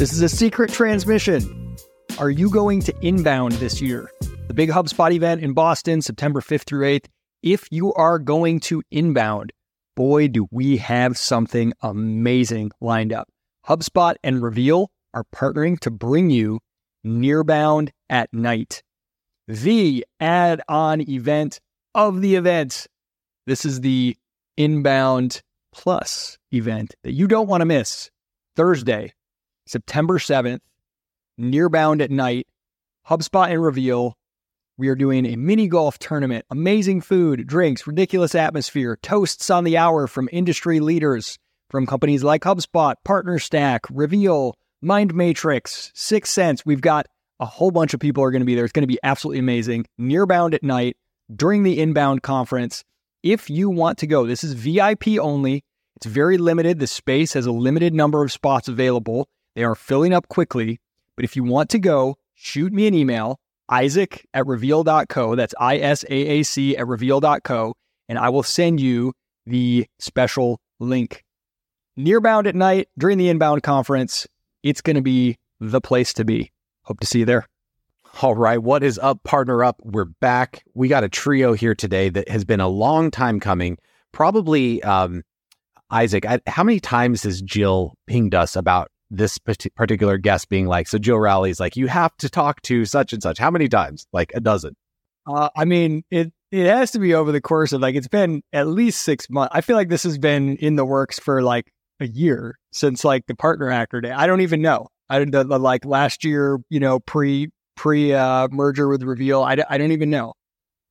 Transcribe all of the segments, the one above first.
This is a secret transmission. Are you going to inbound this year? The big HubSpot event in Boston, September 5th through 8th. If you are going to inbound, boy, do we have something amazing lined up. HubSpot and Reveal are partnering to bring you Nearbound at Night, the add on event of the event. This is the Inbound Plus event that you don't want to miss. Thursday, September 7th, Nearbound at Night, HubSpot and Reveal. We are doing a mini golf tournament, amazing food, drinks, ridiculous atmosphere, toasts on the hour from industry leaders from companies like HubSpot, PartnerStack, Reveal, Mind Matrix, 6sense. We've got a whole bunch of people are going to be there. It's going to be absolutely amazing. Nearbound at night during the inbound conference. If you want to go, this is VIP only. It's very limited. The space has a limited number of spots available. They are filling up quickly. But if you want to go, shoot me an email, isaac at reveal.co. That's I S A A C at reveal.co. And I will send you the special link. Nearbound at night during the inbound conference. It's going to be the place to be. Hope to see you there. All right. What is up, partner up? We're back. We got a trio here today that has been a long time coming. Probably, um, Isaac, how many times has Jill pinged us about this particular guest being like, so Jill Rowley's like, you have to talk to such and such. How many times? Like a dozen. Uh, I mean, it it has to be over the course of like it's been at least six months. I feel like this has been in the works for like a year since like the partner hacker day. I don't even know. I don't like last year, you know, pre pre uh, merger with Reveal. I, I don't even know.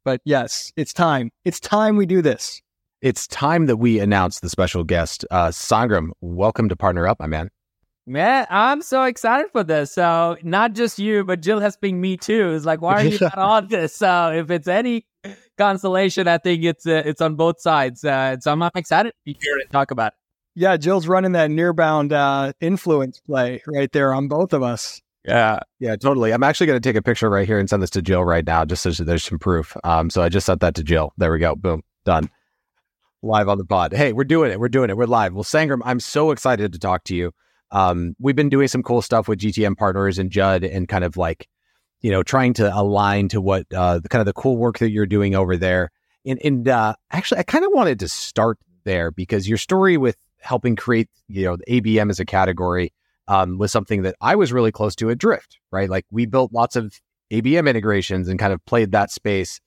But yes, it's time. It's time we do this. It's time that we announce the special guest. Uh, Sangram, welcome to Partner Up, my man. Man, I'm so excited for this. So not just you, but Jill has pinged me too. It's like, why are you not on this? So if it's any consolation, I think it's uh, it's on both sides. Uh, so I'm, I'm excited to be here to talk about it. Yeah, Jill's running that nearbound uh, influence play right there on both of us. Yeah, yeah, totally. I'm actually going to take a picture right here and send this to Jill right now, just so there's some proof. Um, so I just sent that to Jill. There we go. Boom, done. Live on the pod. Hey, we're doing it. We're doing it. We're live. Well, Sangram, I'm so excited to talk to you. Um, we've been doing some cool stuff with GTM partners and Judd and kind of like, you know, trying to align to what uh, the kind of the cool work that you're doing over there. And, and uh, actually, I kind of wanted to start there because your story with helping create, you know, the ABM as a category um, was something that I was really close to at Drift, right? Like we built lots of ABM integrations and kind of played that space.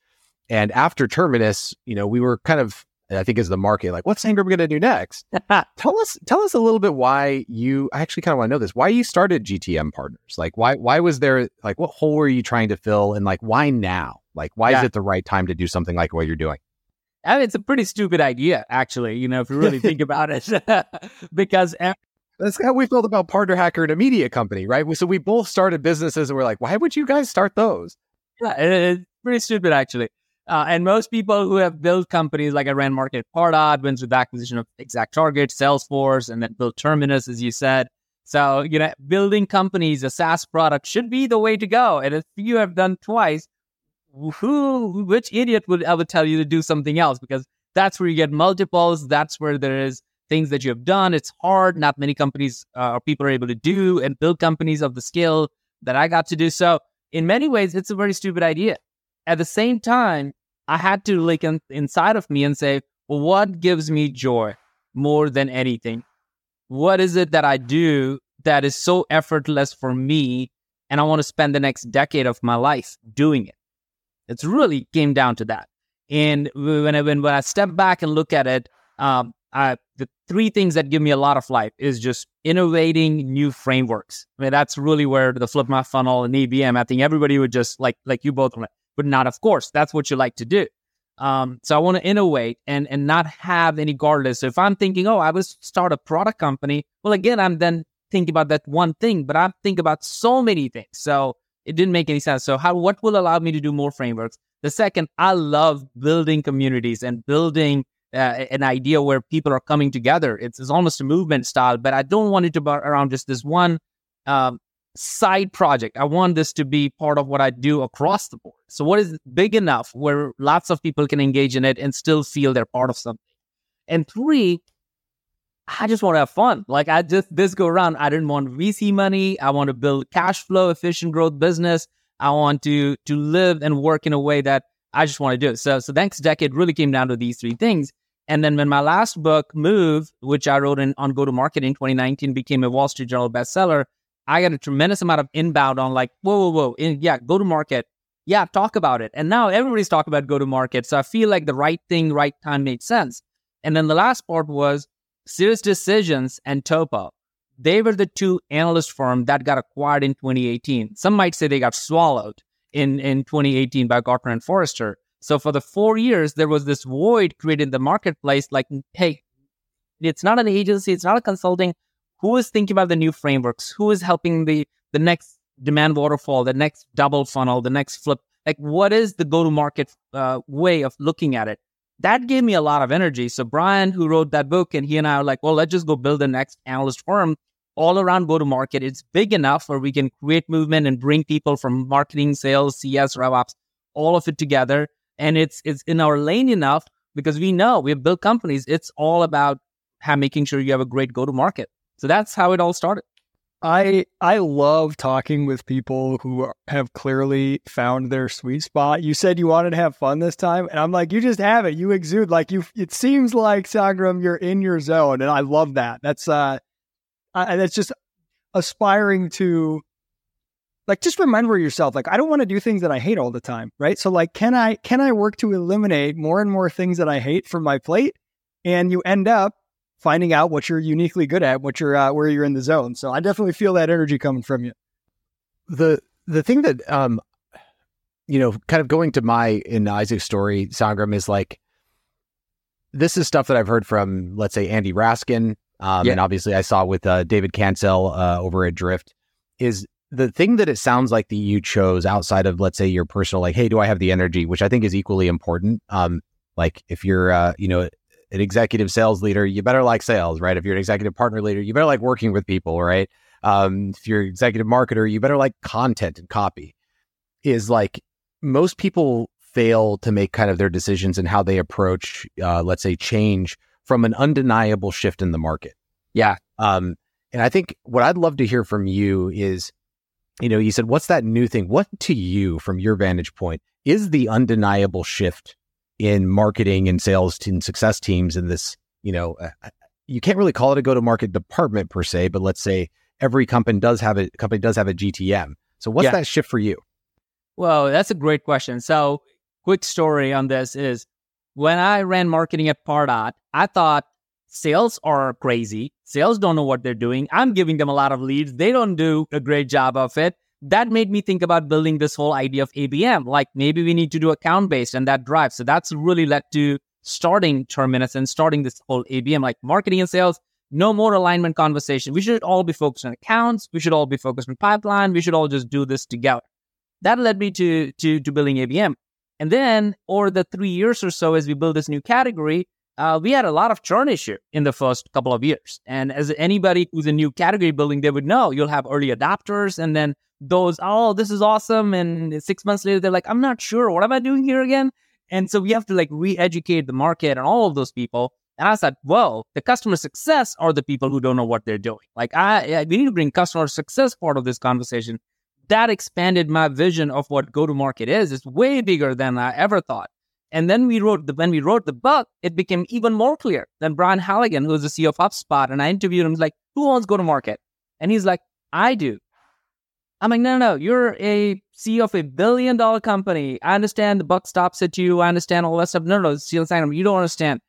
And after Terminus, you know, we were kind of I think is the market. Like, what's Sangram going to do next? tell us, tell us a little bit why you. I actually kind of want to know this. Why you started GTM Partners? Like, why why was there like what hole were you trying to fill, and like why now? Like, why yeah. is it the right time to do something like what you're doing? I mean, it's a pretty stupid idea, actually. You know, if you really think about it, because. that's how we felt about Partner Hacker and a media company, right? So we both started businesses and we're like, why would you guys start those? Yeah, it's pretty stupid, actually. Uh, and most people who have built companies like I ran Market Pardot, went through the acquisition of ExactTarget, Salesforce, and then built Terminus, as you said. So, you know, building companies, a SaaS product should be the way to go. And if you have done twice, who, which idiot would ever tell you to do something else? Because that's where you get multiples. That's where there is things that you have done. It's hard. Not many companies uh, or people are able to do and build companies of the skill that I got to do. So, in many ways, it's a very stupid idea at the same time, I had to look in, inside of me and say, well, what gives me joy more than anything? What is it that I do that is so effortless for me? And I want to spend the next decade of my life doing it. It's really came down to that. And when I, when, when I step back and look at it, um, I, the three things that give me a lot of life is just innovating new frameworks. I mean, that's really where the flip my funnel and ABM. I think everybody would just like like you both but not of course. That's what you like to do. Um, so I want to innovate and and not have any guardrails. So if I'm thinking, oh, I will start a product company, well, again, I'm then thinking about that one thing, but I'm thinking about so many things. So it didn't make any sense. So how what will allow me to do more frameworks? The second, I love building communities and building uh, an idea where people are coming together. It's, it's almost a movement style, but I don't want it to be around just this one um, side project. I want this to be part of what I do across the board. So, what is big enough where lots of people can engage in it and still feel they're part of something? And three, I just want to have fun. Like I just this go around, I didn't want VC money. I want to build cash flow, efficient growth business. I want to to live and work in a way that I just want to do. So so next decade really came down to these three things. And then when my last book, Move, which I wrote in, on go to market in 2019, became a Wall Street Journal bestseller, I got a tremendous amount of inbound on like, whoa, whoa, whoa, in, yeah, go to market. Yeah, talk about it. And now everybody's talking about go to market. So I feel like the right thing, right time made sense. And then the last part was SiriusDecisions and Topo. They were the two analyst firms that got acquired in 2018. Some might say they got swallowed in, in 2018 by Gartner and Forrester. So for the four years, there was this void created in the marketplace like, hey, it's not an agency, it's not a consulting. Who is thinking about the new frameworks? Who is helping the the next demand waterfall, the next double funnel, the next flip? Like, what is the go to market uh, way of looking at it? That gave me a lot of energy. So Brian, who wrote that book, and he and I are like, well, let's just go build the next analyst firm all around go to market. It's big enough where we can create movement and bring people from marketing, sales, CS, RevOps, all of it together and it's it's in our lane enough because we know we have built companies. It's all about making sure you have a great go to market. So that's how it all started. I I love talking with people who have clearly found their sweet spot. You said you wanted to have fun this time, and I'm like, you just have it. You exude like you. It seems like Sangram, you're in your zone, and I love that. That's uh, I, that's just aspiring to like just remember yourself like i don't want to do things that i hate all the time right so like can i can i work to eliminate more and more things that i hate from my plate and you end up finding out what you're uniquely good at what you're uh, where you're in the zone. So i definitely feel that energy coming from you. The the thing that um you know kind of going to my in isaac's story sangram is like this is stuff that i've heard from let's say andy raskin um, yeah. and obviously i saw with uh, david cancel uh, over at drift is the thing that it sounds like that you chose outside of let's say your personal like hey do i have the energy which i think is equally important. Um like if you're uh you know an executive sales leader you better like sales right? If you're an executive partner leader you better like working with people right? Um if you're an executive marketer you better like content and copy is like most people fail to make kind of their decisions and how they approach uh let's say change from an undeniable shift in the market. Yeah. Um and i think what i'd love to hear from you is you know, you said, what's that new thing? What to you, from your vantage point, is the undeniable shift in marketing and sales and success teams in this, you know, uh, uh you can't really call it a go to market department per se, but let's say every company does have a company does have a GTM. So what's yeah. that shift for you? Well, that's a great question. So quick story on this is when I ran marketing at Pardot, I thought sales are crazy. Sales don't know what they're doing. I'm giving them a lot of leads. They don't do a great job of it. That made me think about building this whole idea of ABM. Like maybe we need to do account based and that drive. So that's really led to starting Terminus and starting this whole ABM, like marketing and sales. No more alignment conversation. We should all be focused on accounts. We should all be focused on pipeline. We should all just do this together. That led me to to to building ABM. And then over the three years or so, as we build this new category, uh, we had a lot of churn issue in the first couple of years. And as anybody who's a new category building, they would know you'll have early adopters and then those, oh, this is awesome. And six months later, they're like, I'm not sure. What am I doing here again? And so we have to like re educate the market and all of those people. And I said, well, the customer success are the people who don't know what they're doing. Like, I, we need to bring customer success part of this conversation. That expanded my vision of what go to market is. It's way bigger than I ever thought. And then we wrote the when we wrote the book, it became even more clear. Then Brian Halligan, who's the CEO of HubSpot, and I interviewed him, like, who wants go to market? And he's like, I do. I'm like, no, no, no, you're a CEO of a billion dollar company. I understand the buck stops at you. I understand all that stuff. No, no, Sangram, you don't understand.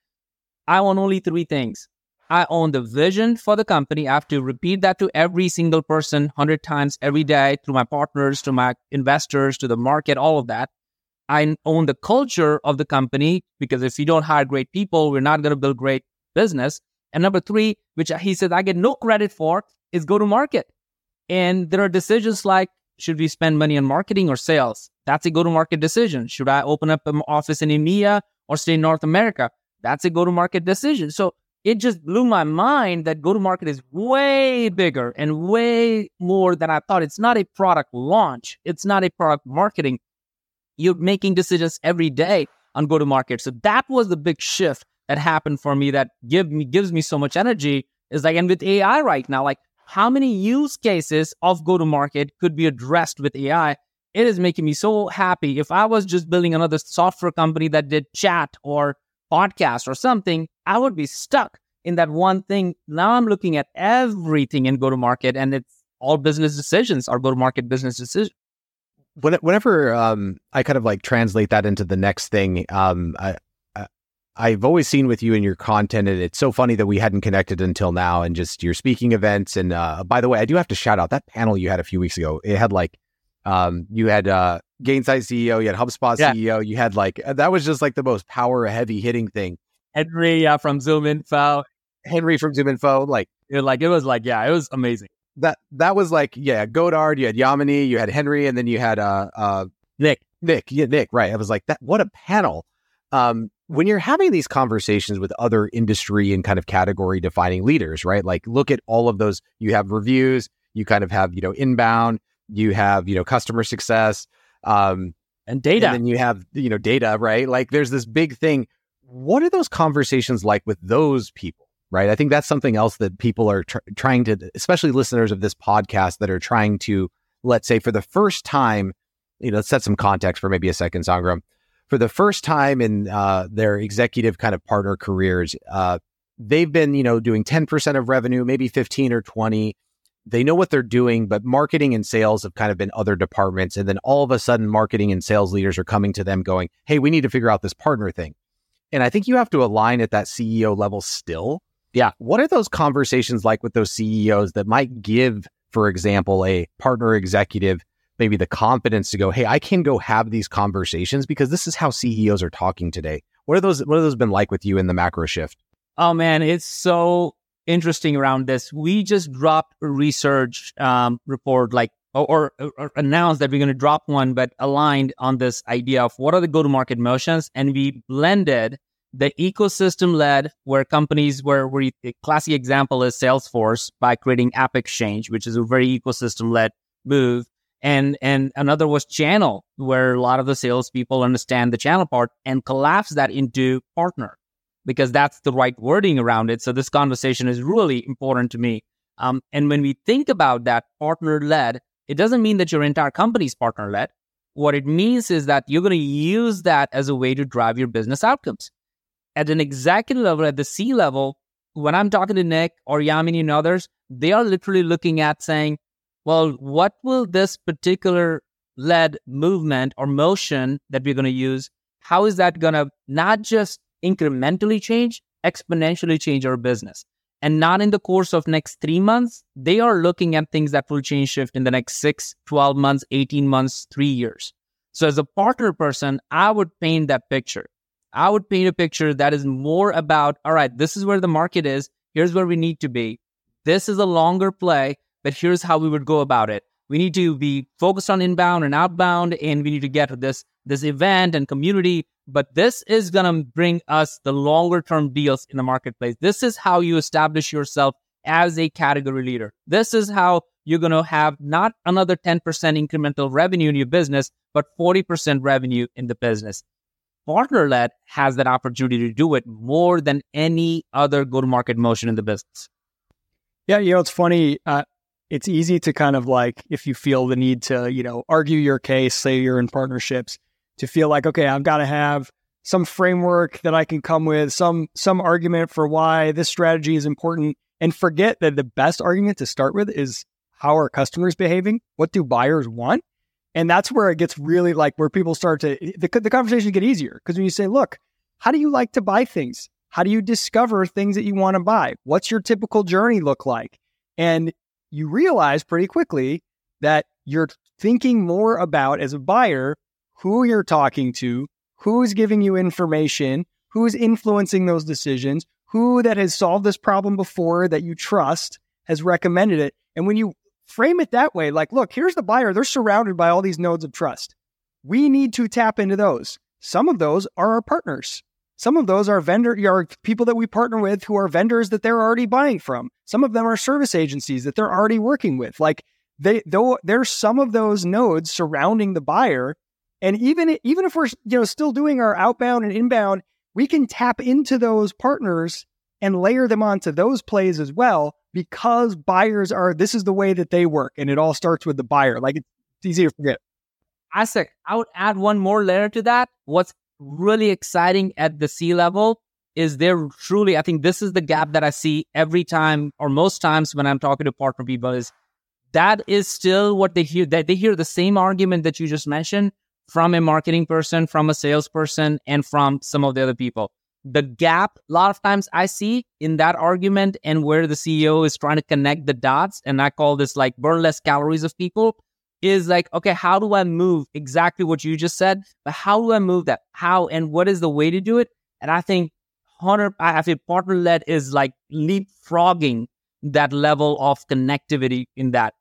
I own only three things. I own the vision for the company. I have to repeat that to every single person 100 times every day through my partners, to my investors, to the market, all of that. I own the culture of the company because if you don't hire great people, we're not going to build great business. And number three, which he said I get no credit for, is go to market. And there are decisions like should we spend money on marketing or sales? That's a go to market decision. Should I open up an office in EMEA or stay in North America? That's a go to market decision. So it just blew my mind that go to market is way bigger and way more than I thought. It's not a product launch. It's not a product marketing you're making decisions every day on go to market. So that was the big shift that happened for me that give me gives me so much energy Is like, and with AI right now, like how many use cases of go to market could be addressed with AI? It is making me so happy. If I was just building another software company that did chat or podcast or something, I would be stuck in that one thing. Now I'm looking at everything in go to market and it's all business decisions or go to market business decisions. Whenever um, I kind of like translate that into the next thing, um, I, I've always seen with you and your content, and it's so funny that we hadn't connected until now, and just your speaking events. And uh, by the way, I do have to shout out that panel you had a few weeks ago. It had like, um, you had uh, Gainsight CEO, you had HubSpot yeah. CEO, you had like that was just like the most power heavy hitting thing. Henry uh, from ZoomInfo, Henry from ZoomInfo, like it, like it was like yeah, it was amazing. That that was like yeah, Godard, you had Yamini, you had Henry, and then you had uh uh Nick, Nick, yeah, Nick, right? I was like that. What a panel. Um, when you're having these conversations with other industry and kind of category defining leaders, right? Like look at all of those. You have reviews, you kind of have, you know, inbound, you have, you know, customer success, um, and data. And then you have, you know, data, right? Like there's this big thing. What are those conversations like with those people? Right. I think that's something else that people are tr- trying to, especially listeners of this podcast that are trying to, let's say for the first time, you know, let's set some context for maybe a second, Sangram for the first time in uh, their executive kind of partner careers, uh, they've been, you know, doing 10% of revenue, maybe 15 or 20. They know what they're doing, but marketing and sales have kind of been other departments. And then all of a sudden, marketing and sales leaders are coming to them going, Hey, we need to figure out this partner thing. And I think you have to align at that CEO level still. Yeah. What are those conversations like with those CEOs that might give, for example, a partner executive maybe the confidence to go, hey, I can go have these conversations because this is how CEOs are talking today. What are those? What have those been like with you in the macro shift? Oh man, it's so interesting around this. We just dropped a research um, report, like or, or, announced that we're going to drop one, but aligned on this idea of what are the go-to-market motions, and we blended the ecosystem led where companies where where a classic example is Salesforce by creating App Exchange, which is a very ecosystem led move and and another was channel where a lot of the salespeople understand the channel part and collapse that into partner because that's the right wording around it. So this conversation is really important to me. Um, and when we think about that partner led it doesn't mean that your entire company is partner led what it means is that you're going to use that as a way to drive your business outcomes. At an executive level at the c level when i'm talking to nick or yamini and others they are literally looking at saying well, what will this particular led movement or motion that we're going to use, how is that going to not just incrementally change, exponentially change our business? And not in the course of next three months. They are looking at things that will change shift in the next six, 12 months, 18 months, three years. So as a partner person, I would paint that picture. I would paint a picture that is more about, all right, this is where the market is. Here's where we need to be. This is a longer play but here's how we would go about it. We need to be focused on inbound and outbound, and we need to get this this event and community. But this is gonna bring us the longer term deals in the marketplace. This is how you establish yourself as a category leader. This is how you're gonna have not another 10% incremental revenue in your business, but 40% revenue in the business. Partner led has that opportunity to do it more than any other go to market motion in the business. Yeah, you know, it's funny. Uh, it's easy to kind of like if you feel the need to you know argue your case say you're in partnerships to feel like okay i've got to have some framework that i can come with some some argument for why this strategy is important and forget that the best argument to start with is how are customers behaving? What do buyers want? And that's where it gets really like where people start to the, the conversations get easier because when you say look how do you like to buy things? How do you discover things that you want to buy? What's your typical journey look like? And you realize pretty quickly that you're thinking more about as a buyer who you're talking to, who's giving you information, who's influencing those decisions, who that has solved this problem before that you trust has recommended it. And when you frame it that way, like, look, here's the buyer, they're surrounded by all these nodes of trust. We need to tap into those. Some of those are our partners. Some of those are vendor are people that we partner with who are vendors that they're already buying from. Some of them are service agencies that they're already working with. Like they though there's some of those nodes surrounding the buyer. And even even if we're you know still doing our outbound and inbound, we can tap into those partners and layer them onto those plays as well because buyers are this is the way that they work and it all starts with the buyer like it's easy to forget I said I would add one more layer to that. What's really exciting at the C level is there truly, I think this is the gap that I see every time or most times when I'm talking to partner people is that is still what they hear. That they hear the same argument that you just mentioned from a marketing person, from a salesperson, and from some of the other people. The gap, a lot of times I see in that argument and where the CEO is trying to connect the dots, and I call this like burn less calories of people is like, okay, how do I move exactly what you just said? But how do I move that? How and what is the way to do it? And I think Hunter, I think partner led is like leapfrogging that level of connectivity in that.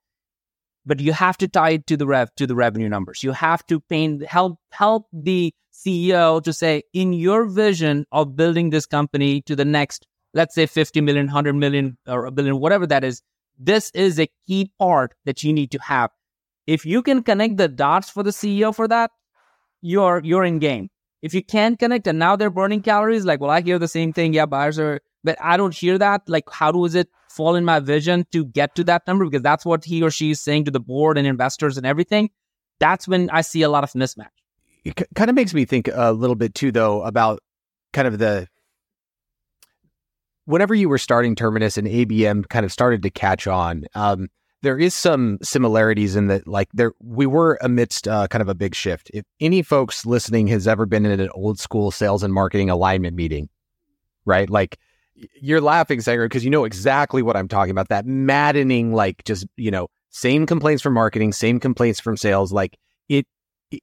But you have to tie it to the rev to the revenue numbers. You have to paint help help the CEO to say, in your vision of building this company to the next, let's say 50 million, 100 million, or a billion, whatever that is, this is a key part that you need to have if you can connect the dots for the CEO for that, you're you're in game. If you can't connect and now they're burning calories, like, well, I hear the same thing. Yeah, buyers are, but I don't hear that. Like, how does it fall in my vision to get to that number? Because that's what he or she is saying to the board and investors and everything. That's when I see a lot of mismatch. It c- kind of makes me think a little bit too, though, about kind of the whenever you were starting Terminus and ABM kind of started to catch on. Um, there is some similarities in that like there we were amidst uh, kind of a big shift if any folks listening has ever been in an old school sales and marketing alignment meeting right like you're laughing Sagar because you know exactly what i'm talking about that maddening like just you know same complaints from marketing same complaints from sales like it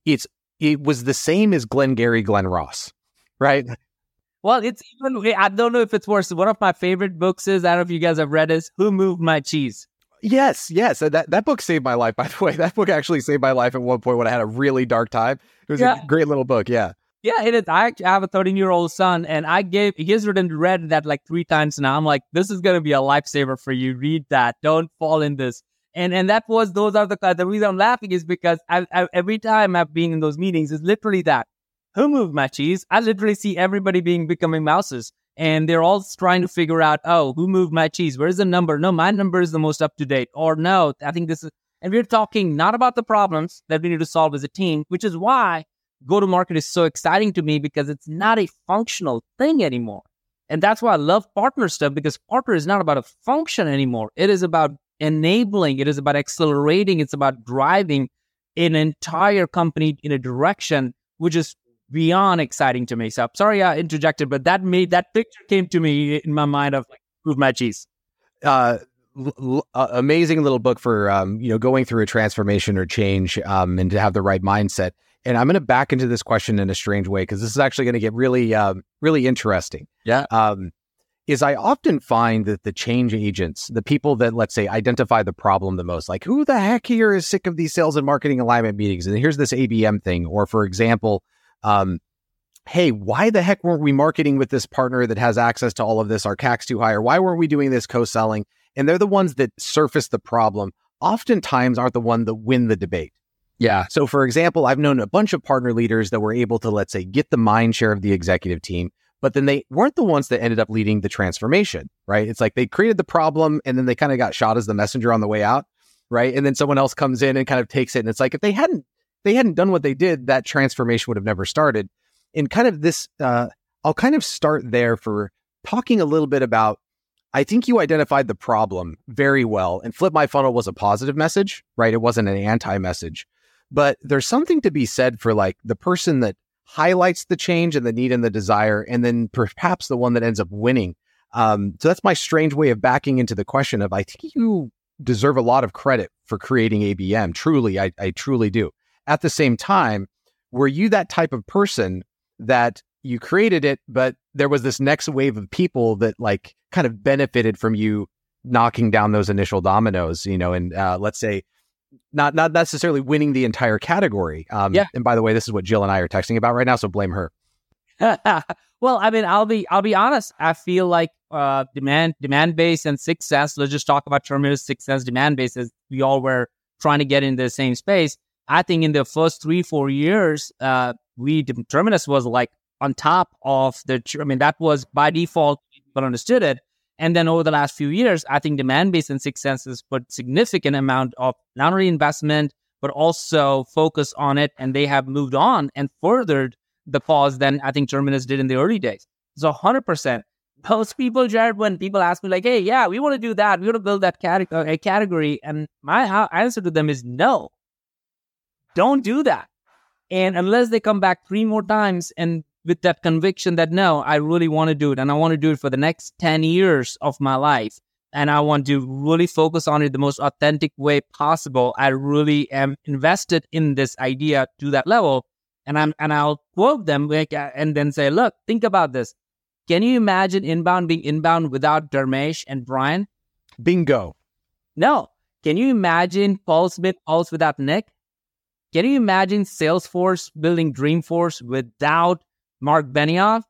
it's it was the same as glengarry glen ross right well, it's even, I don't know if it's worse. One of my favorite books is, I don't know if you guys have read is Who Moved My Cheese? Yes, yes. That that book saved my life, by the way. That book actually saved my life at one point when I had a really dark time. It was yeah. a great little book. Yeah. Yeah, it is. I actually have a 13 year old son, and I gave he's written read that like three times now. I'm like, this is gonna be a lifesaver for you. Read that. Don't fall in this. And and that was those are the the reason I'm laughing is because I, I, every time I've been in those meetings is literally that. Who moved my cheese? I literally see everybody being becoming mouses and they're all trying to figure out, oh, who moved my cheese? Where's the number? No, my number is the most up to date. Or no, I think this is, and we're talking not about the problems that we need to solve as a team, which is why go to market is so exciting to me because it's not a functional thing anymore. And that's why I love partner stuff because partner is not about a function anymore. It is about enabling, it is about accelerating, it's about driving an entire company in a direction which is beyond exciting to me. So I'm sorry I interjected, but that made that picture came to me in my mind of like prove my cheese. Uh, l- uh, amazing little book for um, you know going through a transformation or change um, and to have the right mindset. And I'm going to back into this question in a strange way because this is actually going to get really um, really interesting. Yeah. Um, is I often find that the change agents, the people that let's say identify the problem the most, like who the heck here is sick of these sales and marketing alignment meetings, and here's this ABM thing, or for example, um, hey, why the heck weren't we marketing with this partner that has access to all of this? Our CAC's too high, or why weren't we doing this co-selling? And they're the ones that surface the problem. Oftentimes aren't the one that win the debate. Yeah. So, for example, I've known a bunch of partner leaders that were able to, let's say, get the mind share of the executive team, but then they weren't the ones that ended up leading the transformation, right? It's like they created the problem and then they kind of got shot as the messenger on the way out, right? And then someone else comes in and kind of takes it. And it's like if they hadn't they hadn't done what they did, that transformation would have never started. And kind of this, uh, I'll kind of start there for talking a little bit about. I think you identified the problem very well, and Flip My Funnel was a positive message, right? It wasn't an anti message. But there's something to be said for like the person that highlights the change and the need and the desire, and then perhaps the one that ends up winning. Um, so that's my strange way of backing into the question of I think you deserve a lot of credit for creating ABM. Truly, I, I truly do. At the same time, were you that type of person that you created it, but there was this next wave of people that like kind of benefited from you knocking down those initial dominoes, you know, and uh, let's say not not necessarily winning the entire category. Um, yeah. And by the way, this is what Jill and I are texting about right now, so blame her. well, I mean, I'll be I'll be honest. I feel like uh, demand Demandbase and success. Let's just talk about Terminus success Demandbase as we all were trying to get in the same space. I think in the first three, four years, uh, we Terminus was like on top of the. I mean, that was by default people understood it. And then over the last few years, I think Demandbase and Six Senses put significant amount of not only investment, but also focus on it. And they have moved on and furthered the cause than I think Terminus did in the early days. So 100%. Those people, Jared, when people ask me, like, hey, yeah, we want to do that, we want to build that uh, category. And my answer to them is no, don't do that. And unless they come back three more times and with that conviction that no, I really want to do it and I want to do it for the next 10 years of my life. And I want to really focus on it the most authentic way possible. I really am invested in this idea to that level. And I'm and I'll quote them like, uh, and then say, look, think about this. Can you imagine inbound being inbound without Dharmesh and Brian? Bingo. No. Can you imagine Paul Smith Pulse without Nick? Can you imagine Salesforce building Dreamforce without Mark Benioff?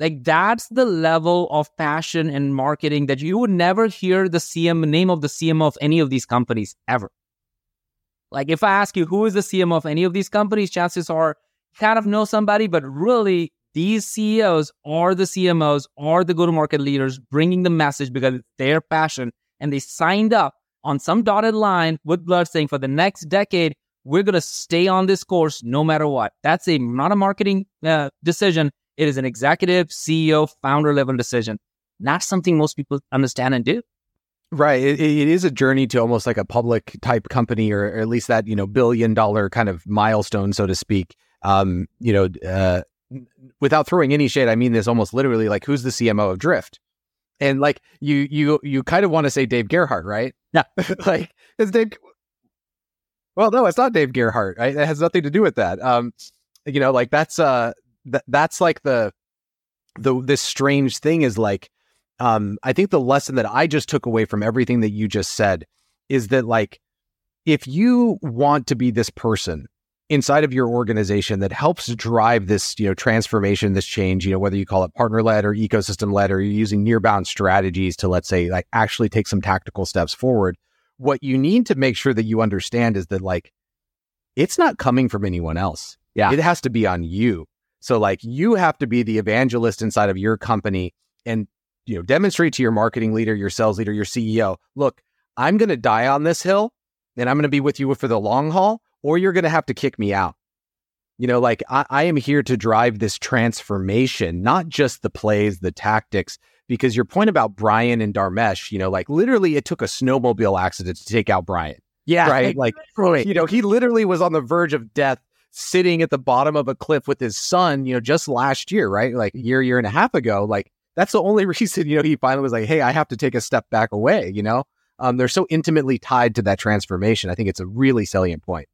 Like that's the level of passion and marketing that you would never hear the CM name of the CMO of any of these companies ever. Like if I ask you who is the CMO of any of these companies, chances are you kind of know somebody, but really these CEOs are the CMOs are the go-to-market leaders bringing the message because it's their passion and they signed up on some dotted line with blood saying for the next decade we're going to stay on this course no matter what. That's a not a marketing uh, decision. It is an executive, CEO, founder level decision. Not something most people understand and do. Right. It, it is a journey to almost like a public type company, or, or, at least that you know billion dollar kind of milestone, so to speak. Um, you know, uh, without throwing any shade, I mean this almost literally. Like, who's the CMO of Drift? And like you, you, you kind of want to say Dave Gerhardt, right? Yeah. like, is Dave? Well, no, it's not Dave Gerhardt. Right? It has nothing to do with that. Um, you know, like that's uh, th- that's like the the this strange thing is like, um, I think the lesson that I just took away from everything that you just said is that like, if you want to be this person inside of your organization that helps drive this, you know, transformation, this change, you know, whether you call it partner led or ecosystem led, or you're using near bound strategies to, let's say, like actually take some tactical steps forward what you need to make sure that you understand is that like it's not coming from anyone else. Yeah. It has to be on you. So like you have to be the evangelist inside of your company and you know demonstrate to your marketing leader, your sales leader, your CEO, look, I'm going to die on this hill and I'm going to be with you for the long haul or you're going to have to kick me out. You know, like I, I am here to drive this transformation, not just the plays, the tactics, because your point about Brian and Dharmesh, you know, like literally it took a snowmobile accident to take out Brian. Yeah. Right. Like, you know, he literally was on the verge of death sitting at the bottom of a cliff with his son, you know, just last year, right? Like a year, year and a half ago. Like, that's the only reason, you know, he finally was like, hey, I have to take a step back away, you know? Um, they're so intimately tied to that transformation. I think it's a really salient point.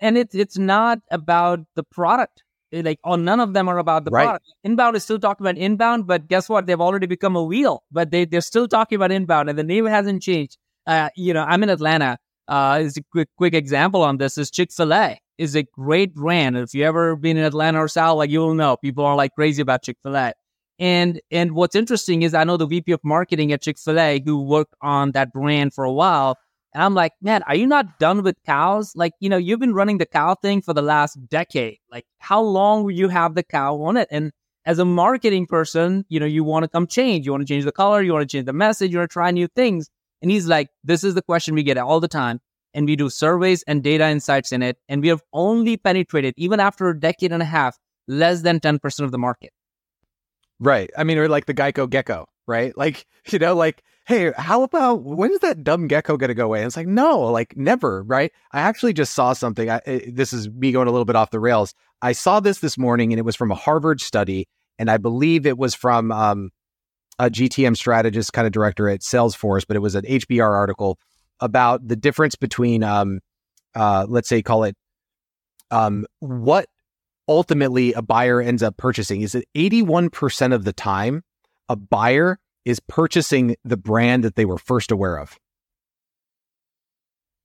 And it's it's not about the product like oh none of them are about the right. product. Inbound is still talking about inbound but guess what? They've already become a wheel but they, they're still talking about inbound and the name hasn't changed. Uh, you know i'm in atlanta. Uh, is a quick quick example on this is chick-fil-a is a great brand. If you ever been in atlanta or south like you'll know people are like crazy about chick-fil-a. And and what's interesting is i know the vp of marketing at chick-fil-a who worked on that brand for a while and I'm like, man, are you not done with cows? Like, you know, you've been running the cow thing for the last decade. Like, how long will you have the cow on it? And as a marketing person, you know, you want to come change. You want to change the color. You want to change the message. You want to try new things. And he's like, this is the question we get all the time. And we do surveys and data insights in it. And we have only penetrated, even after a decade and a half, less than 10% of the market. Right. I mean, or like the Geico Gecko, right? Like, you know, like hey, how about when is that dumb gecko going to go away? And it's like, no, like never, right? I actually just saw something. I, this is me going a little bit off the rails. I saw this this morning and it was from a Harvard study. And I believe it was from um, a GTM strategist kind of director at Salesforce, but it was an HBR article about the difference between, um, uh, let's say, call it um, what ultimately a buyer ends up purchasing. Is it 81% of the time a buyer is purchasing the brand that they were first aware of.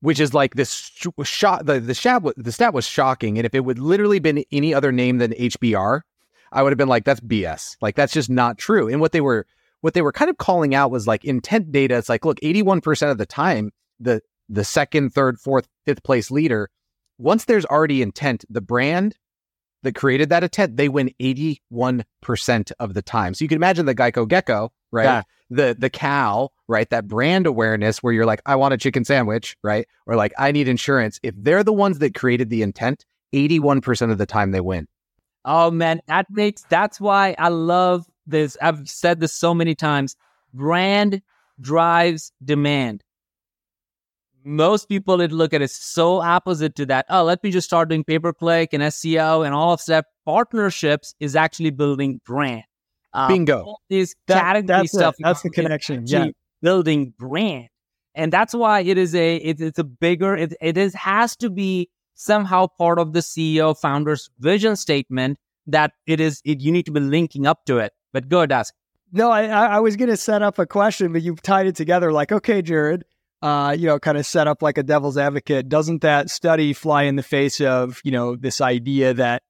Which is like this shot. The the stat the stat was shocking, and if it would literally been any other name than HBR, I would have been like, "That's BS. Like that's just not true." And what they were what they were kind of calling out was like intent data. It's like, look, eighty one percent of the time, the the second, third, fourth, fifth place leader, once there's already intent, the brand that created that intent, they win 81% of the time. So you can imagine the Geico Gecko right? Yeah. The the cow, right? That brand awareness where you're like, I want a chicken sandwich, right? Or like, I need insurance. If they're the ones that created the intent, 81% of the time they win. Oh man, that makes that's why I love this. I've said this so many times. Brand drives demand. Most people that look at it so opposite to that. Oh, let me just start doing pay per click and SEO and all of that. Partnerships is actually building brand. Um, Bingo. These That- category that's it. stuff. That's the connection. Yeah. building brand, and that's why it is a it, it's a bigger. It it is has to be somehow part of the CEO founder's vision statement that it is it, you need to be linking up to it. But go ahead, ask. No, I, I I was going to set up a question, but you've tied it together. Like, okay, Jared, uh, you know, kind of set up like a devil's advocate. Doesn't that study fly in the face of you know this idea that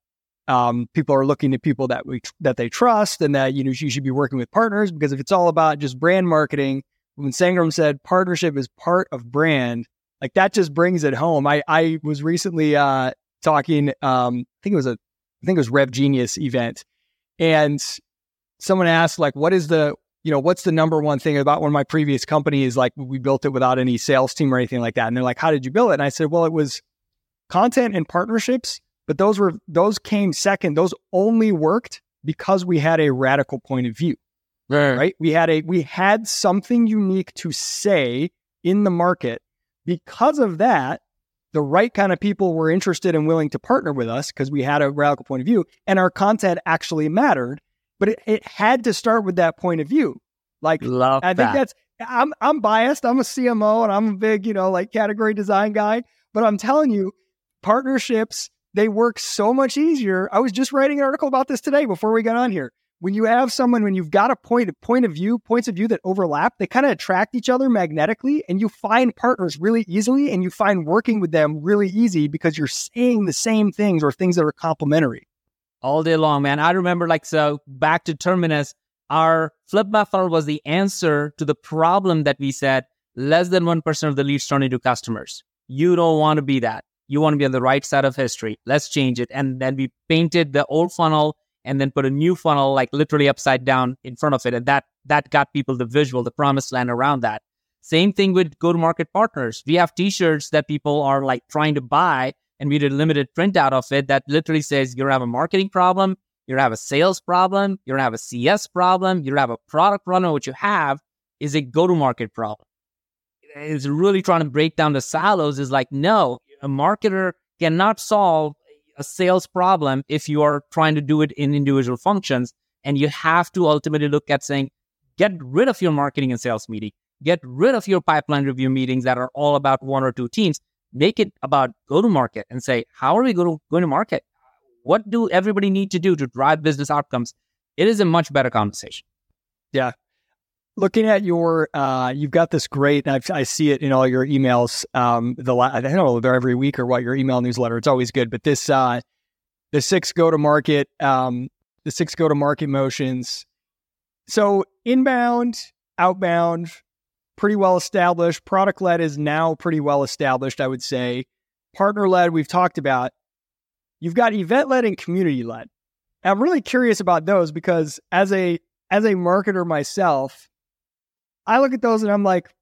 um, people are looking to people that we that they trust, and that you know you should be working with partners because if it's all about just brand marketing, when Sangram said partnership is part of brand, like that just brings it home. I I was recently uh, talking. Um, I think it was a I think it was Rev Genius event, and someone asked like, "What is the you know what's the number one thing about one of my previous companies? Like we built it without any sales team or anything like that." And they're like, "How did you build it?" And I said, "Well, it was content and partnerships, but those were those came second. Those only worked because we had a radical point of view." right we had a we had something unique to say in the market because of that the right kind of people were interested and willing to partner with us because we had a radical point of view and our content actually mattered but it, it had to start with that point of view like Love i think that. that's i'm i'm biased i'm a cmo and i'm a big you know like category design guy but i'm telling you partnerships they work so much easier i was just writing an article about this today before we got on here when you have someone when you've got a point a point of view points of view that overlap they kind of attract each other magnetically and you find partners really easily and you find working with them really easy because you're saying the same things or things that are complementary all day long, man. I remember like so back to Terminus, our flip funnel was the answer to the problem that we said less than 1% of the leads turn into customers. You don't want to be that. You want to be on the right side of history. Let's change it. And then we painted the old funnel and then put a new funnel like literally upside down in front of it. And that that got people the visual, the promised land around that. Same thing with go-to-market partners. We have t-shirts that people are like trying to buy and we did a limited printout of it that literally says you're gonna have a marketing problem, you're gonna have a sales problem, you're gonna have a CS problem, you're gonna have a product problem. What you have is a go-to-market problem. It's really trying to break down the silos. Is like, no, a marketer cannot solve a sales problem if you are trying to do it in individual functions. And you have to ultimately look at saying, get rid of your marketing and sales meeting, get rid of your pipeline review meetings that are all about one or two teams make it about go to market and say, how are we going to, to market? What do everybody need to do to drive business outcomes? It is a much better conversation. Yeah. Looking at your, uh, you've got this great, I, I see it in all your emails. Um, the la- I don't know they're every week or what your email newsletter. It's always good, but this, uh, the six go to market, um, the six go to market motions. So inbound, outbound, pretty well established. Product led is now pretty well established, I would say. Partner led, we've talked about. You've got event led and community led. I'm really curious about those because as a as a marketer myself, I look at those and I'm like,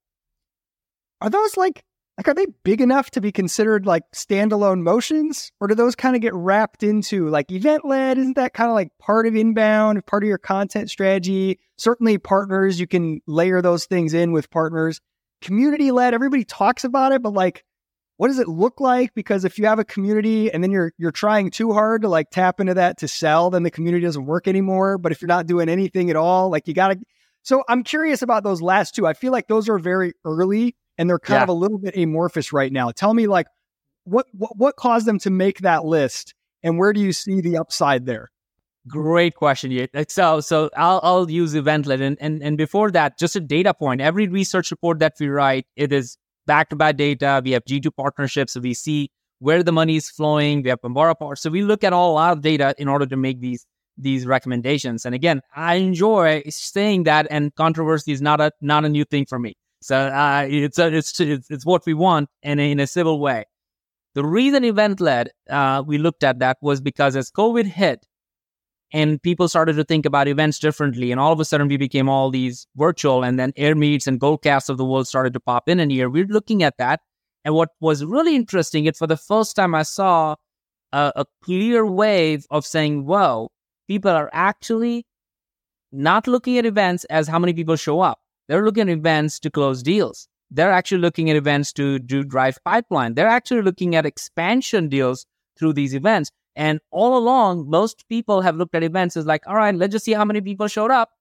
are those like like are they big enough to be considered like standalone motions, or do those kind of get wrapped into like event led? Isn't that kind of like part of inbound, part of your content strategy? Certainly, partners you can layer those things in with partners. Community led, everybody talks about it, but like what does it look like because if you have a community and then you're you're trying too hard to like tap into that to sell then the community doesn't work anymore but if you're not doing anything at all like you got to so i'm curious about those last two i feel like those are very early and they're kind Yeah. of a little bit amorphous right now tell me like what, what what caused them to make that list and where do you see the upside there Great question. So, so I'll, I'll use event led. And, and, and before that, just a data point. Every research report that we write, it is backed by data. We have G2 partnerships. So we see where the money is flowing. We have Bombora parts. So we look at all our data in order to make these these recommendations. And again, I enjoy saying that, and controversy is not a not a new thing for me. So uh, it's, a, it's it's it's what we want, and in a civil way. The reason event led uh, we looked at that was because as COVID hit, and people started to think about events differently. And all of a sudden, we became all these virtual, and then Airmeets and Goldcasts of the world started to pop in. And here we're looking at that. And what was really interesting, it for the first time I saw a, a clear wave of saying, "Whoa, people are actually not looking at events as how many people show up. They're looking at events to close deals. They're actually looking at events to do drive pipeline. They're actually looking at expansion deals through these events. And all along, most people have looked at events as like, all right, let's just see how many people showed up.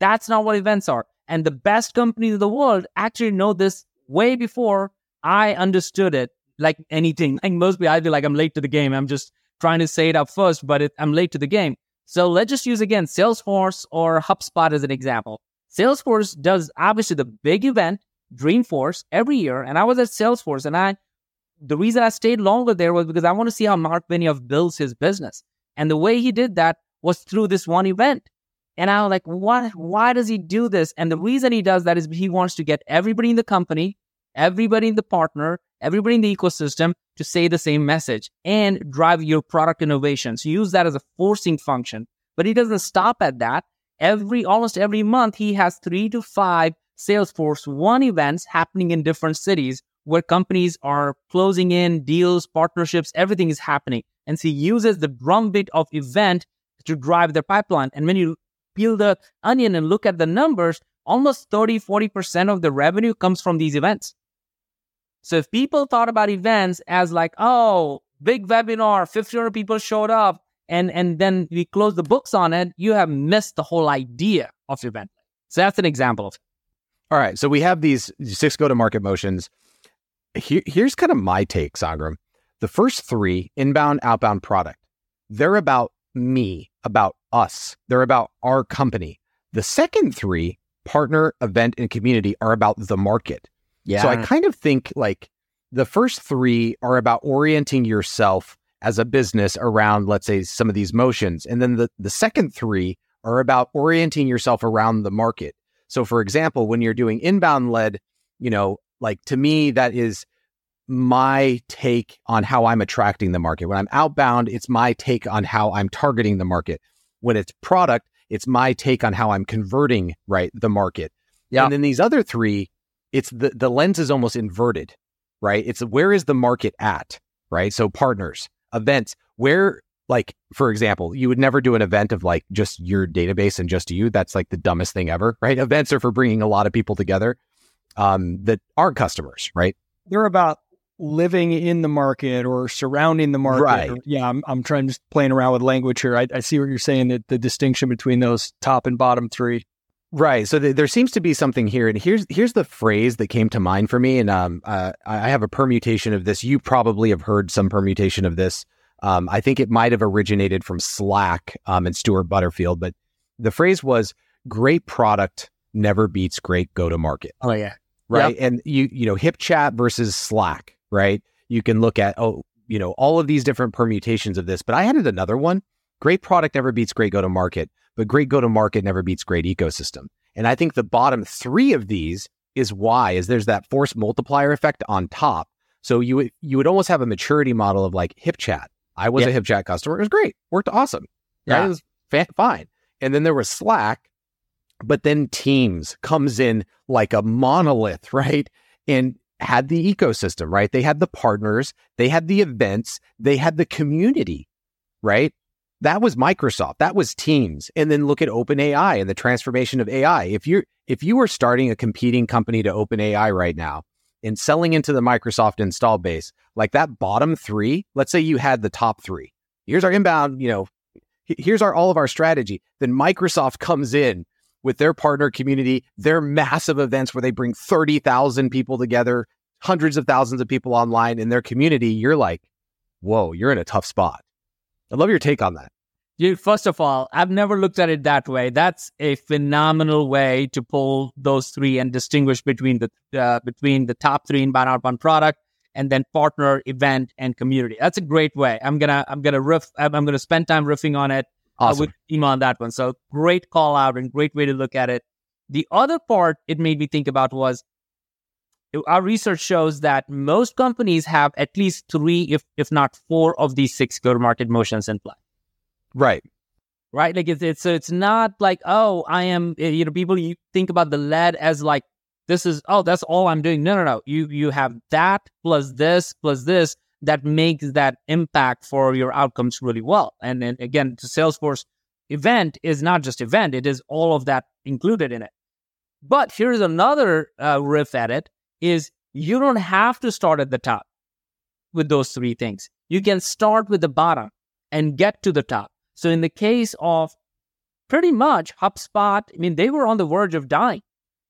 That's not what events are. And the best companies in the world actually know this way before I understood it. Like anything, like most people, I feel like I'm late to the game. I'm just trying to say it up first, but it, I'm late to the game. So let's just use again Salesforce or HubSpot as an example. Salesforce does obviously the big event, Dreamforce, every year. And I was at Salesforce and I the reason I stayed longer there was because I want to see how Mark Benioff builds his business. And the way he did that was through this one event. And I was like, what? Why does he do this? And the reason he does that is he wants to get everybody in the company, everybody in the partner, everybody in the ecosystem to say the same message and drive your product innovation. So use that as a forcing function. But he doesn't stop at that. Every almost every month, he has three to five Salesforce One events happening in different cities where companies are closing in deals, partnerships, everything is happening. And so he uses the drumbeat of event to drive their pipeline. And when you peel the onion and look at the numbers, almost 30, 40% of the revenue comes from these events. So if people thought about events as like, oh, big webinar, 1500 people showed up, and, and then we close the books on it, you have missed the whole idea of the event. So that's an example of it. All right. So we have these six go to market motions here, here's kind of my take, Sangram. The first three, inbound, outbound product, they're about me, about us. They're about our company. The second three, partner, event, and community, are about the market. Yeah. So I kind of think like the first three are about orienting yourself as a business around, let's say, some of these motions. And then the, the second three are about orienting yourself around the market. So, for example, when you're doing inbound led, you know, like to me, that is my take on how I'm attracting the market. When I'm outbound, it's my take on how I'm targeting the market. When it's product, it's my take on how I'm converting right the market. Yeah. And then these other three, it's the the lens is almost inverted, right? It's where is the market at, right? So partners, events, where like for example, you would never do an event of like just your database and just you. That's like the dumbest thing ever, right? Events are for bringing a lot of people together um, that aren't customers, right? They're about living in the market or surrounding the market. Right. Or, yeah, I'm, I'm trying just playing around with language here. I, I see what you're saying that the distinction between those top and bottom three. Right. So th- there seems to be something here, and here's here's the phrase that came to mind for me, and um, uh, I have a permutation of this. You probably have heard some permutation of this. Um, I think it might have originated from Slack um, and Stuart Butterfield, but the phrase was "great product never beats great go to market." Oh yeah, right. Yep. And you you know HipChat versus Slack, right? You can look at oh you know all of these different permutations of this, but I added another one. Great product never beats great go to market, but great go to market never beats great ecosystem. And I think the bottom three of these is why is there's that force multiplier effect on top. So you would you would almost have a maturity model of like HipChat. I was yeah. a HipChat customer. It was great. Worked awesome. Yeah. Was fa- fine. And then there was Slack, but then Teams comes in like a monolith, right? And had the ecosystem, right? They had the partners, they had the events, they had the community, right? That was Microsoft. That was Teams. And then look at OpenAI and the transformation of AI. If you're if you were starting a competing company to OpenAI right now and selling into the Microsoft install base, like that bottom three, let's say you had the top three. Here's our inbound, you know, here's our all of our strategy. Then Microsoft comes in with their partner community, their massive events where they bring 30,000 people together, hundreds of thousands of people online in their community, you're like, whoa, you're in a tough spot. I love your take on that. You, first of all, I've never looked at it that way. That's a phenomenal way to pull those three and distinguish between the uh, between the top three inbound outbound product and then partner, event, and community. That's a great way. I'm gonna I'm gonna riff. I'm, I'm gonna spend time riffing on it awesome. uh, with on that one. So great call out and great way to look at it. The other part it made me think about was our research shows that most companies have at least three, if if not four, of these six go-to-market motions in play. Right. right? Like it's it's it's not like oh I am eh, you know people you think about the lead as like this is oh that's all I'm doing. No no no you you have that plus this plus this that makes that impact for your outcomes really well. And then again, the Salesforce event is not just event; it is all of that included in it. But here's another uh, riff at it: is you don't have to start at the top with those three things. You can start with the bottom and get to the top. So in the case of pretty much HubSpot, I mean, they were on the verge of dying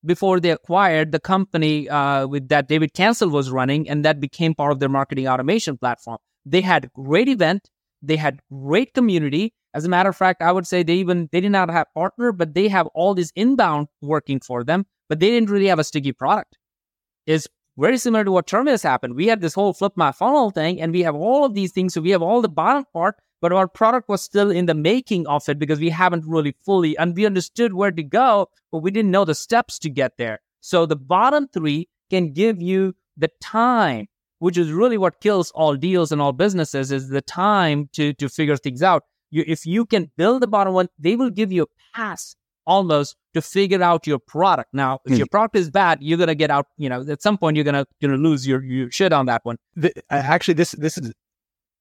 before they acquired the company uh, with that David Cancel was running, and that became part of their marketing automation platform. They had great event, they had great community. As a matter of fact, I would say they even they did not have partner, but they have all this inbound working for them, but they didn't really have a sticky product. Is very similar to what Terminus happened. We had this whole flip my funnel thing, and we have all of these things. So we have all the bottom part, but our product was still in the making of it because we haven't really fully and we understood where to go, but we didn't know the steps to get there. So the bottom three can give you the time, which is really what kills all deals and all businesses is the time to to figure things out. You, if you can build the bottom one, they will give you a pass almost to figure out your product. Now, if mm. your product is bad, you're gonna get out. You know, at some point, you're gonna gonna lose your your shit on that one. The, actually, this this is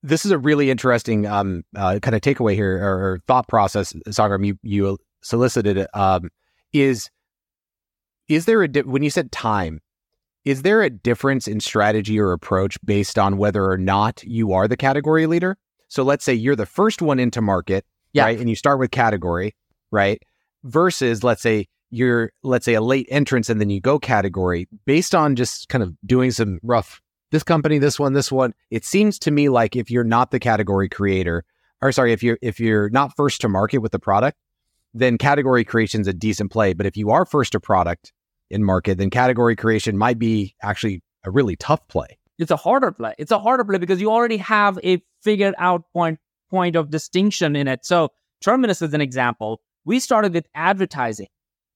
this is a really interesting um, uh, kind of takeaway here or, or thought process, Sangram. You you solicited um, is is there a di- when you said time? Is there a difference in strategy or approach based on whether or not you are the category leader? So let's say you're the first one into market, yeah. right? And you start with category, right? Versus let's say you're let's say a late entrance and then you go category based on just kind of doing some rough this company, this one, this one. It seems to me like if you're not the category creator, or sorry, if you're if you're not first to market with the product, then category creation is a decent play. But if you are first to product in market, then category creation might be actually a really tough play. It's a harder play. It's a harder play because you already have a figured out point point of distinction in it. So Terminus is an example. We started with advertising.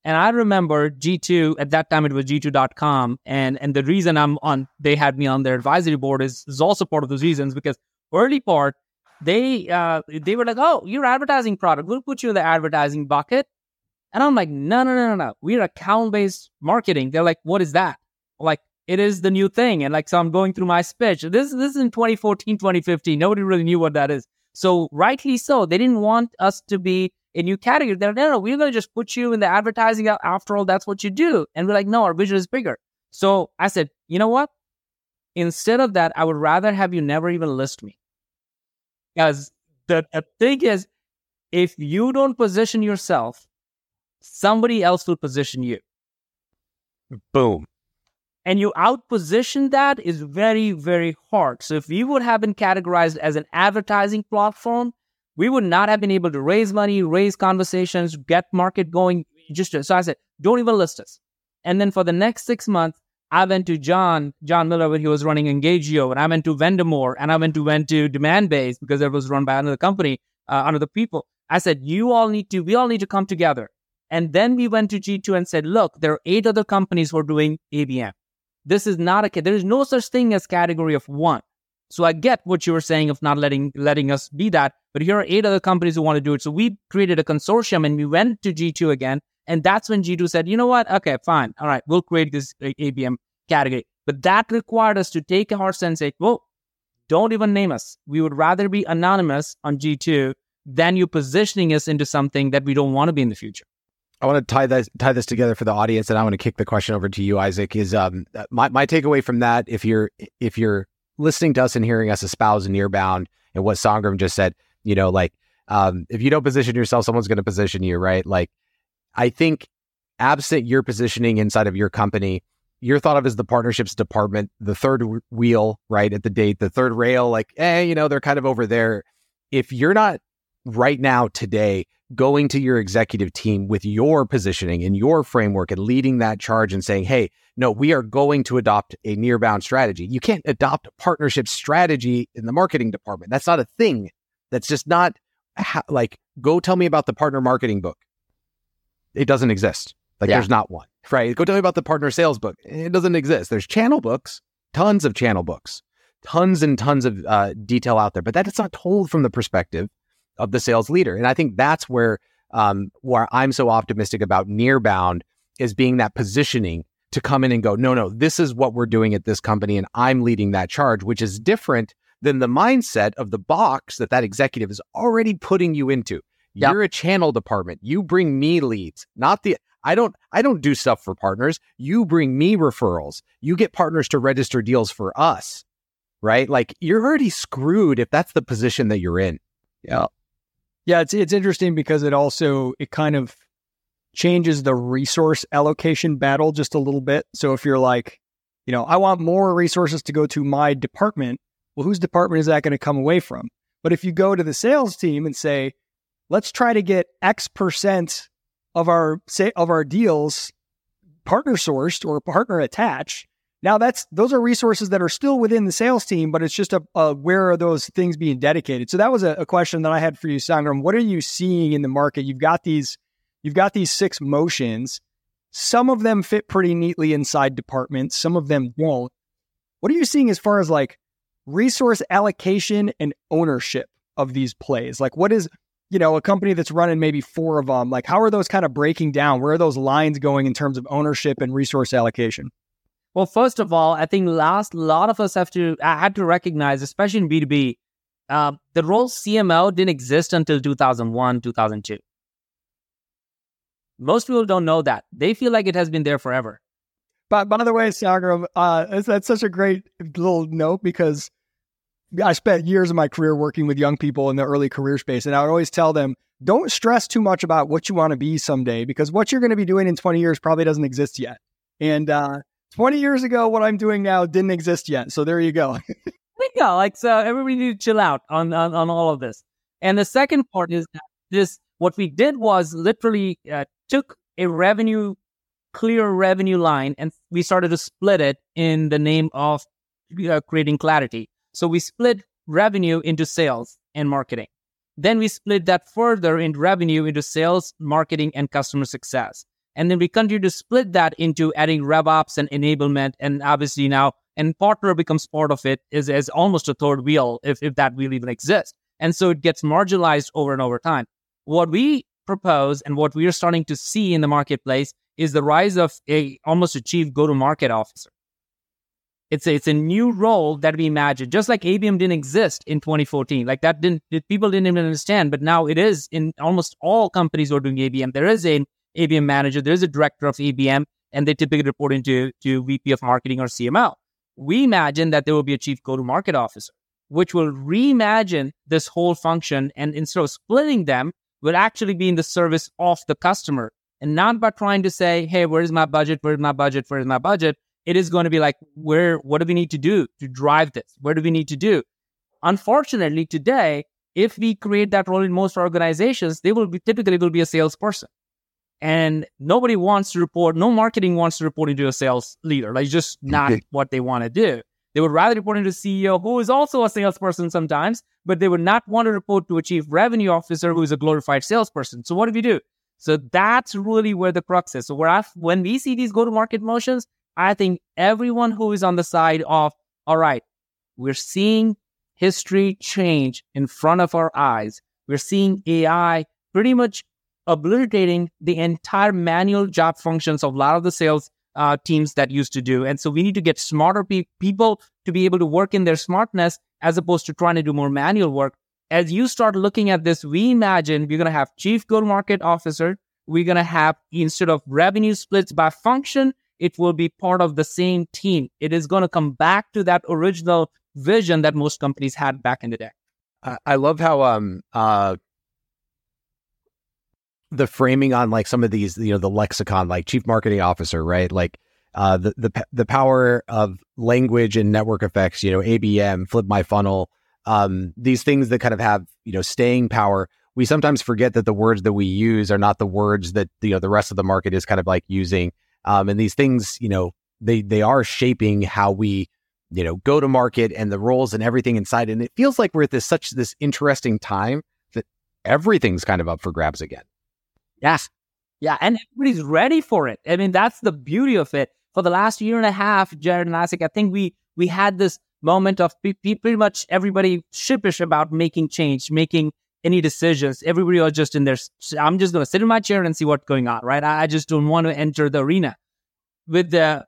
And I remember G2 at that time it was G2.com. And and the reason I'm on they had me on their advisory board is, is also part of those reasons because early part they uh they were like, Oh, you're advertising product. We'll put you in the advertising bucket. And I'm like, no, no, no, no, no. We're account based marketing. They're like, what is that? Like, it is the new thing. And like, so I'm going through my speech. This, this is in 2014, 2015. Nobody really knew what that is. So rightly so, they didn't want us to be a new category. They're no, no, we're going to just put you in the advertising. After all, that's what you do. And we're like, no, our vision is bigger. So I said, you know what? Instead of that, I would rather have you never even list me. Because the, the thing is, if you don't position yourself, somebody else will position you. Boom. And you outposition that is very, very hard. So if you would have been categorized as an advertising platform, we would not have been able to raise money, raise conversations, get market going. Just so I said, don't even list us. And then for the next six months, I went to Jon, Jon Miller when he was running Engagio, and I went to Vendemore, and I went to went to Demandbase because it was run by another company, uh, another people. I said, you all need to, we all need to come together. And then we went to G2 and said, look, there are eight other companies who are doing ABM. This is not a, there is no such thing as category of one. So I get what you were saying of not letting letting us be that, but here are eight other companies who want to do it. So we created a consortium and we went to G2 again, and that's when G2 said, you know what? Okay, fine, all right, we'll create this ABM category. But that required us to take a horse and say, well, don't even name us. We would rather be anonymous on G2 than you positioning us into something that we don't want to be in the future. I want to tie this tie this together for the audience, and I want to kick the question over to you, Isaac. Is um my, my takeaway from that? If you're if you're listening to us and hearing us espouse Nearbound and what Sangram just said, you know, like um, if you don't position yourself, someone's going to position you, right? Like, I think absent your positioning inside of your company, you're thought of as the partnerships department, the third wheel, right? At the date, the third rail, like, eh, you know, they're kind of over there. If you're not right now, today, going to your executive team with your positioning and your framework and leading that charge and saying, hey, no, we are going to adopt a nearbound strategy. You can't adopt a partnership strategy in the marketing department. That's not a thing. That's just not like, go tell me about the partner marketing book. It doesn't exist. Like, yeah. there's not one, right? Go tell me about the partner sales book. It doesn't exist. There's channel books, tons of channel books, tons and tons of uh, detail out there, but that is not told from the perspective of the sales leader. And I think that's where um, where I'm so optimistic about Nearbound is being that positioning to come in and go, no, no, this is what we're doing at this company, and I'm leading that charge, which is different than the mindset of the box that that executive is already putting you into. Yep. You're a channel department. You bring me leads, not the I don't I don't do stuff for partners. You bring me referrals. You get partners to register deals for us. Right? Like you're already screwed if that's the position that you're in. Yeah. Yeah, it's it's interesting because it also it kind of changes the resource allocation battle just a little bit. So if you're like, you know, I want more resources to go to my department, well, whose department is that going to come away from? But if you go to the sales team and say, let's try to get X percent of our say of our deals partner sourced or partner attached, now that's those are resources that are still within the sales team, but it's just a, a where are those things being dedicated? So that was a, a, question that I had for you, Sangram. What are you seeing in the market? You've got these you've got these six motions. Some of them fit pretty neatly inside departments, some of them don't. What are you seeing as far as like resource allocation and ownership of these plays? Like what is you know, a company that's running maybe four of them, like how are those kind of breaking down? Where are those lines going in terms of ownership and resource allocation? Well, first of all, I think last a lot of us have to I had to recognize, especially in B two B, uh, the role CMO didn't exist until two thousand one, two thousand two. Most people don't know that. They feel like it has been there forever. But by the way, Sangram, uh, that's such a great little note because I spent years of my career working with young people in the early career space, and I would always tell them, don't stress too much about what you want to be someday because what you're going to be doing in 20 years probably doesn't exist yet. And uh, 20 years ago, what I'm doing now didn't exist yet. So there you go. we go. Like, so everybody need to chill out on, on, on all of this. And the second part is that this, what we did was literally uh, took a revenue, clear revenue line, and we started to split it in the name of uh, creating clarity. So we split revenue into sales and marketing. Then we split that further in revenue into sales, marketing, and customer success. And then we continue to split that into adding RevOps and enablement. And obviously now, and partner becomes part of it is as almost a third wheel, if, if that wheel even exists. And so it gets marginalized over and over time. What we propose and what we are starting to see in the marketplace is the rise of a almost a chief go-to-market officer. It's a, it's a new role that we imagine, just like ABM didn't exist in 2014. Like that didn't people didn't even understand, but now it is in almost all companies who are doing ABM. There is an ABM manager, there's a director of ABM, and they typically report into to VP of marketing or CMO. We imagine that there will be a chief go-to-market officer, which will reimagine this whole function and instead of splitting them, will actually be in the service of the customer and not by trying to say, hey, where's my budget? Where's my budget? Where's my budget? It is going to be like, where, what do we need to do to drive this? Where do we need to do? Unfortunately, today, if we create that role in most organizations, they will be typically will be a salesperson. And nobody wants to report no marketing wants to report into a sales leader. Like just mm-hmm. not what they want to do. They would rather report into a ceo who is also a salesperson sometimes but they would not want to report to a chief revenue officer who is a glorified salesperson. So what do we do? So that's really where the crux is. So where I, when we see these go to market motions i think everyone who is on the side of all right we're seeing history change in front of our eyes we're seeing ai pretty much obliterating the entire manual job functions of a lot of the sales uh, teams that used to do. And so we need to get smarter pe- people to be able to work in their smartness as opposed to trying to do more manual work. As you start looking at this, we imagine we're going to have chief go-to-market officer. We're going to have instead of revenue splits by function, it will be part of the same team. It is going to come back to that original vision that most companies had back in the day. I love how um uh the framing on like some of these, you know, the lexicon, like chief marketing officer, right? Like uh, the the the power of language and network effects, you know, ABM, flip my funnel, um, these things that kind of have you know staying power. We sometimes forget that the words that we use are not the words that you know the rest of the market is kind of like using, um, and these things, you know, they they are shaping how we you know go to market and the roles and everything inside. And it feels like we're at this such this interesting time that everything's kind of up for grabs again. Yes. Yeah. And everybody's ready for it. I mean, that's the beauty of it. For the last year and a half, Jared and Isaac, I think we we had this moment of pretty much everybody shippish about making change, making any decisions. Everybody was just in there. I'm just going to sit in my chair and see what's going on, right? I just don't want to enter the arena. With the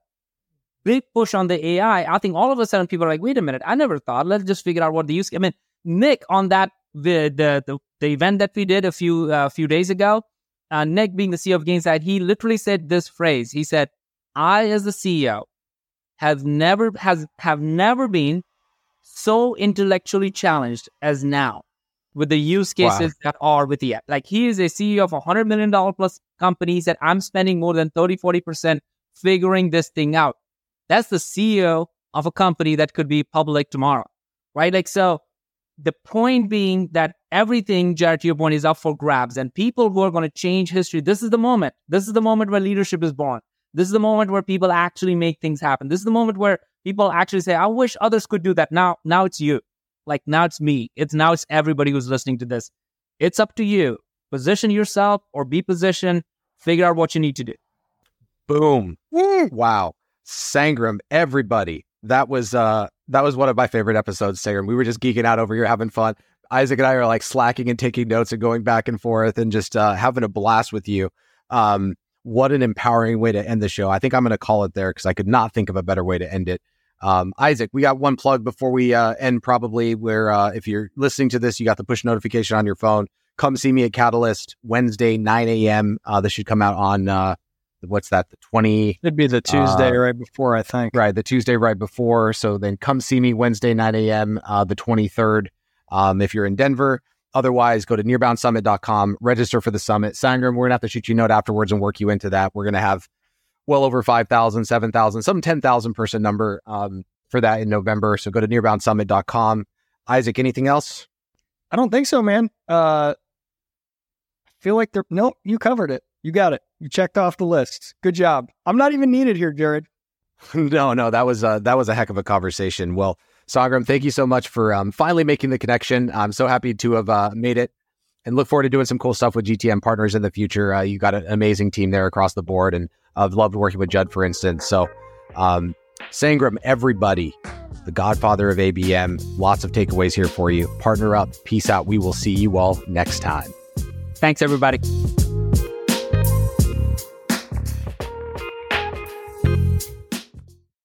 big push on the AI, I think all of a sudden people are like, wait a minute, I never thought. Let's just figure out what the use. I mean, Nick on that the the the, the event that we did a few uh, few days ago, uh, Nick being the CEO of Gainsight, he literally said this phrase. He said, "I as the CEO have never has have never been so intellectually challenged as now." With the use cases wow. that are with the app. Like he is a CEO of a hundred million dollar plus company. He said, I'm spending more than 30, 40% figuring this thing out. That's the CEO of a company that could be public tomorrow. Right? Like so the point being that everything, Jared, to your point, is up for grabs. And people who are going to change history, this is the moment. This is the moment where leadership is born. This is the moment where people actually make things happen. This is the moment where people actually say, I wish others could do that. Now, now it's you. Like now it's me. It's now it's everybody who's listening to this. It's up to you. Position yourself or be positioned. Figure out what you need to do. Boom. Wow. Sangram, everybody. That was uh that was one of my favorite episodes, Sangram. We were just geeking out over here, having fun. Isaac and I are like slacking and taking notes and going back and forth and just uh, having a blast with you. Um, what an empowering way to end the show. I think I'm going to call it there because I could not think of a better way to end it. Um, Isaac, we got one plug before we uh, end, probably where uh, if you're listening to this, you got the push notification on your phone. Come see me at Catalyst Wednesday, 9 a.m. Uh, this should come out on uh, what's that, the 20? It'd be the Tuesday uh, right before, I think. Right, the Tuesday right before. So then come see me Wednesday, 9 a.m., uh, the 23rd, um, if you're in Denver. Otherwise, go to nearboundsummit.com, register for the summit. sign Sangram, we're going to have to shoot you a note afterwards and work you into that. We're going to have well over 5,000, 7,000, some 10,000 person number um, for that in November. So go to nearboundsummit.com. Isaac, anything else? I don't think so, man. Uh, I feel like they're, nope, you covered it. You got it. You checked off the list. Good job. I'm not even needed here, Jared. no, no, that was uh, that was a heck of a conversation. Well, Sangram, thank you so much for um, finally making the connection. I'm so happy to have uh, made it and look forward to doing some cool stuff with GTM partners in the future. Uh, you got an amazing team there across the board, and I've loved working with Judd, for instance. So, um, Sangram, everybody, the godfather of ABM, lots of takeaways here for you. Partner up. Peace out. We will see you all next time. Thanks, everybody.